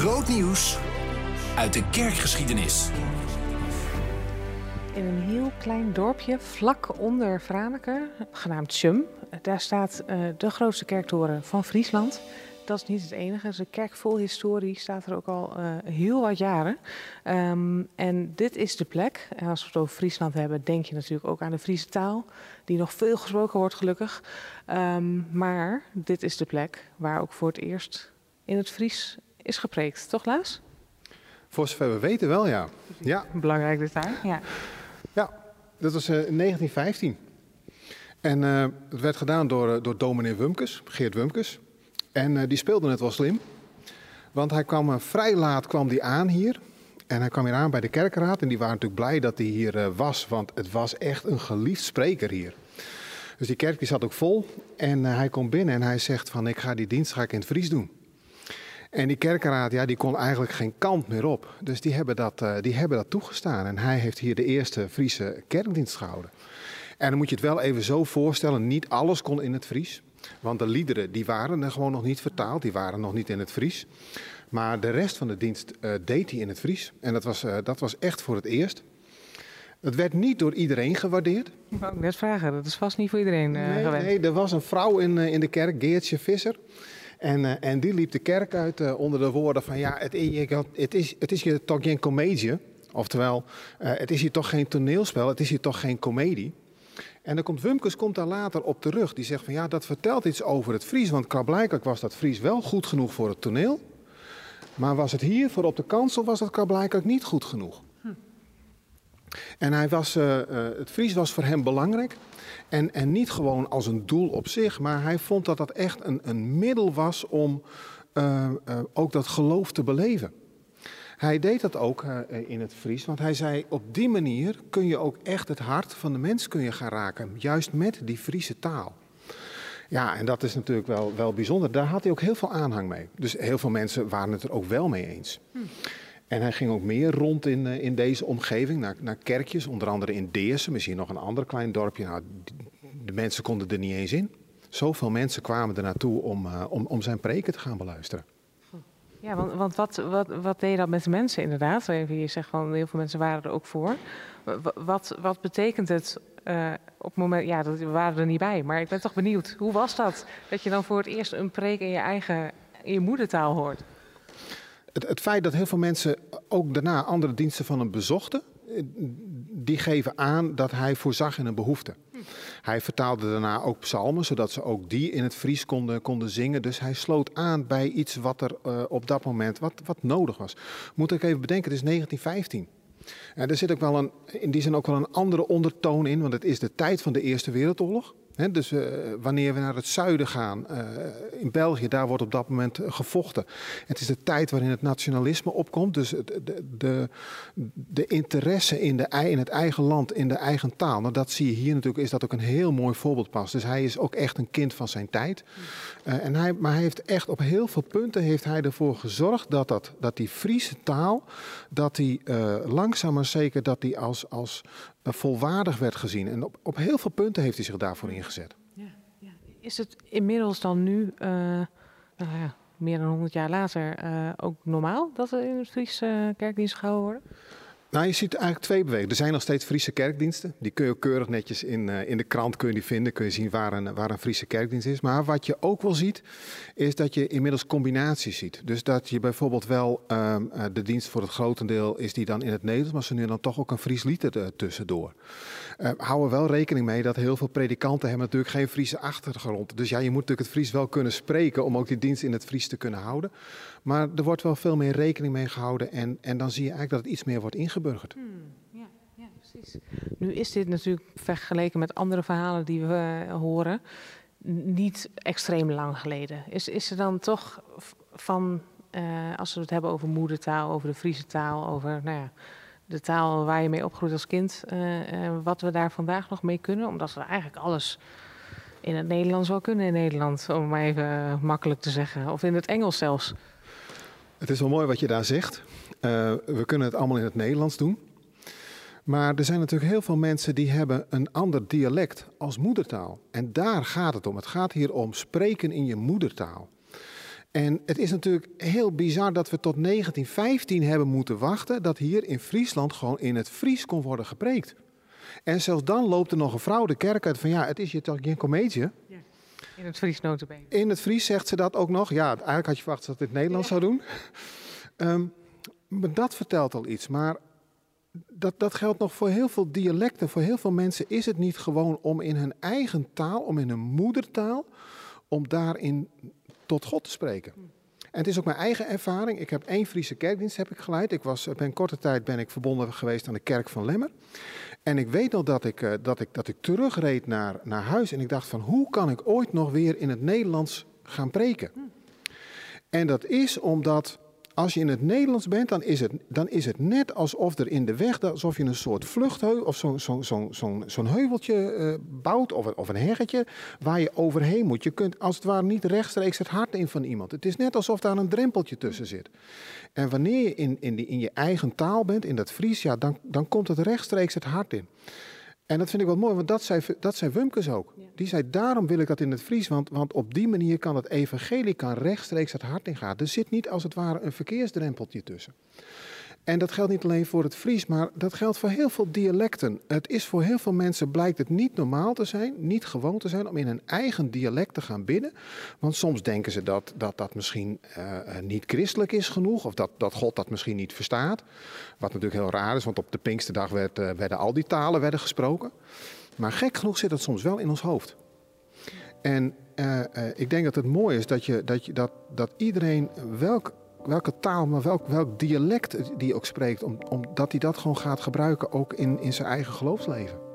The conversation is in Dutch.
Groot nieuws uit de kerkgeschiedenis. In een heel klein dorpje vlak onder Franeker, genaamd Chum, daar staat uh, de grootste kerktoren van Friesland. Dat is niet het enige. Een kerk vol historie, staat er ook al uh, heel wat jaren. Um, en dit is de plek. En als we het over Friesland hebben, denk je natuurlijk ook aan de Friese taal, die nog veel gesproken wordt, gelukkig. Um, maar dit is de plek waar ook voor het eerst in het Fries is gepreekt, toch Luis? Voor zover we weten wel, ja. ja. Belangrijk detail, ja. Ja, dat was uh, in 1915. En uh, het werd gedaan door, uh, door dominee Wumkes, Geert Wumkes. En die speelde het wel slim. Want hij kwam vrij laat kwam die aan hier. En hij kwam hier aan bij de kerkraad. En die waren natuurlijk blij dat hij hier was. Want het was echt een geliefd spreker hier. Dus die kerk die zat ook vol. En hij komt binnen en hij zegt van ik ga die dienst ga ik in het Fries doen. En die kerkenraad, ja, die kon eigenlijk geen kant meer op. Dus die hebben, dat, uh, die hebben dat toegestaan. En hij heeft hier de eerste Friese kerkdienst gehouden. En dan moet je het wel even zo voorstellen, niet alles kon in het Fries. Want de liederen, die waren er gewoon nog niet vertaald, die waren nog niet in het Fries. Maar de rest van de dienst uh, deed hij in het Fries. En dat was, uh, dat was echt voor het eerst. Het werd niet door iedereen gewaardeerd. Ik wou net vragen, dat is vast niet voor iedereen nee, gewend. Nee, er was een vrouw in, in de kerk, Geertje Visser. En, uh, en die liep de kerk uit uh, onder de woorden van ja, het, het, is, het is hier toch geen comedie. Oftewel, uh, het is hier toch geen toneelspel, het is hier toch geen komedie. En dan komt Wumkes komt daar later op terug. Die zegt van ja, dat vertelt iets over het Fries. Want klaarblijkelijk was dat Fries wel goed genoeg voor het toneel. Maar was het hier voor op de kansel, was dat klaarblijkelijk niet goed genoeg. En hij was, het Fries was voor hem belangrijk. En, en niet gewoon als een doel op zich, maar hij vond dat dat echt een, een middel was om uh, ook dat geloof te beleven. Hij deed dat ook in het Fries, want hij zei op die manier kun je ook echt het hart van de mens kun je gaan raken, juist met die Friese taal. Ja, en dat is natuurlijk wel, wel bijzonder. Daar had hij ook heel veel aanhang mee. Dus heel veel mensen waren het er ook wel mee eens. Hm. En hij ging ook meer rond in, in deze omgeving, naar, naar kerkjes, onder andere in Deersen, misschien nog een ander klein dorpje. Nou, de mensen konden er niet eens in. Zoveel mensen kwamen er naartoe om, uh, om, om zijn preken te gaan beluisteren. Ja, want, want wat, wat, wat deed dat met de mensen inderdaad? Je zegt van heel veel mensen waren er ook voor. Wat, wat betekent het op het moment, ja, dat, we waren er niet bij, maar ik ben toch benieuwd. Hoe was dat? Dat je dan voor het eerst een preek in je eigen, in je moedertaal hoort? Het, feit dat heel veel mensen ook daarna andere diensten van hem bezochten, die geven aan dat hij voorzag in een behoefte. Hij vertaalde daarna ook psalmen, zodat ze ook die in het Fries konden, konden zingen. Dus hij sloot aan bij iets wat er uh, op dat moment wat, wat nodig was. Moet ik even bedenken, het is 1915. En er zit ook wel een, in die zin ook wel een andere ondertoon in, want het is de tijd van de Eerste Wereldoorlog. Dus uh, wanneer we naar het zuiden gaan, uh, in België, daar wordt op dat moment gevochten. Het is de tijd waarin het nationalisme opkomt. Dus de, de, de interesse in, de, in het eigen land, in de eigen taal. Nou, dat zie je hier natuurlijk, is dat ook een heel mooi voorbeeld pas. Dus hij is ook echt een kind van zijn tijd. En hij, maar hij heeft echt op heel veel punten heeft hij ervoor gezorgd dat, dat, dat die Friese taal, dat die langzaam maar zeker dat die als, als volwaardig werd gezien. En op, op heel veel punten heeft hij zich daarvoor ingezet. Ja, ja. Is het inmiddels dan nu, uh, nou ja, meer dan 100 jaar later, uh, ook normaal dat er in het Fries uh, kerkdienst gehouden worden? Nou, je ziet eigenlijk twee bewegingen. Er zijn nog steeds Friese kerkdiensten. Die kun je ook keurig netjes in, uh, in de krant kun je die vinden. Kun je zien waar een, waar een Friese kerkdienst is. Maar wat je ook wel ziet, is dat je inmiddels combinaties ziet. Dus dat je bijvoorbeeld wel um, uh, de dienst voor het grotendeel is die dan in het Nederlands, maar ze nu dan toch ook een Fries lied er tussendoor. Uh, hou er wel rekening mee dat heel veel predikanten hebben natuurlijk geen Friese achtergrond. Dus ja, je moet natuurlijk het Fries wel kunnen spreken om ook die dienst in het Fries te kunnen houden. Maar er wordt wel veel meer rekening mee gehouden en, en dan zie je eigenlijk dat het iets meer wordt ingeburgerd. Hmm, ja, ja, precies. Nu is dit natuurlijk vergeleken met andere verhalen die we uh, horen niet extreem lang geleden. Is, is er dan toch van, uh, als we het hebben over moedertaal, over de Friese taal, over nou ja, de taal waar je mee opgroeit als kind, uh, uh, wat we daar vandaag nog mee kunnen? Omdat we eigenlijk alles in het Nederlands wel kunnen in Nederland, om maar even makkelijk te zeggen. Of in het Engels zelfs. Het is wel mooi wat je daar zegt. Uh, we kunnen het allemaal in het Nederlands doen. Maar er zijn natuurlijk heel veel mensen die hebben een ander dialect als moedertaal. En daar gaat het om. Het gaat hier om spreken in je moedertaal. En het is natuurlijk heel bizar dat we tot 1915 hebben moeten wachten dat hier in Friesland gewoon in het Fries kon worden gepreekt. En zelfs dan loopt er nog een vrouw de kerk uit van ja, het is je toch geen comedie? Ja. In het Fries notabene. In het Fries zegt ze dat ook nog. Ja, eigenlijk had je verwacht dat het in het Nederlands zou doen. Ehm, maar dat vertelt al iets. Maar dat, dat geldt nog voor heel veel dialecten. Voor heel veel mensen is het niet gewoon om in hun eigen taal, om in hun moedertaal, om daarin tot God te spreken. En het is ook mijn eigen ervaring. Ik heb één Friese kerkdienst heb ik geleid. Ik was, ben korte tijd ben ik verbonden geweest aan de kerk van Lemmer. En ik weet nog dat ik, eh, dat ik, dat ik terugreed naar, naar huis en ik dacht van hoe kan ik ooit nog weer in het Nederlands gaan preken? En dat is omdat als je in het Nederlands bent, dan is het, dan is het net alsof er in de weg, alsof je een soort vluchtheuvel of zo'n zo, zo, zo, zo'n heuveltje uh, bouwt of, of een heggetje waar je overheen moet. Je kunt als het ware niet rechtstreeks het hart in van iemand. Het is net alsof daar een drempeltje tussen zit. En wanneer je in, in, die, in je eigen taal bent, in dat Fries, ja, dan, dan komt het rechtstreeks het hart in. En dat vind ik wel mooi, want dat zei, dat zei Wumkes ook. Die zei, daarom wil ik dat in het Fries, want, want op die manier kan het evangelie kan rechtstreeks het hart ingaan. Er zit niet als het ware een verkeersdrempeltje tussen. En dat geldt niet alleen voor het Fries, maar dat geldt voor heel veel dialecten. Het is voor heel veel mensen blijkt het niet normaal te zijn, niet gewoon te zijn om in een eigen dialect te gaan bidden. Want soms denken ze dat dat, dat misschien uh, niet christelijk is genoeg, of dat, dat God dat misschien niet verstaat. Wat natuurlijk heel raar is, want op de Pinksterdag werd, uh, werden al die talen werden gesproken. Maar gek genoeg zit dat soms wel in ons hoofd. En uh, ik denk dat het mooi is dat, je, dat, je, dat, dat iedereen, welk welke taal, maar welk, welk dialect die ook spreekt, omdat hij dat gewoon gaat gebruiken ook in, in zijn eigen geloofsleven.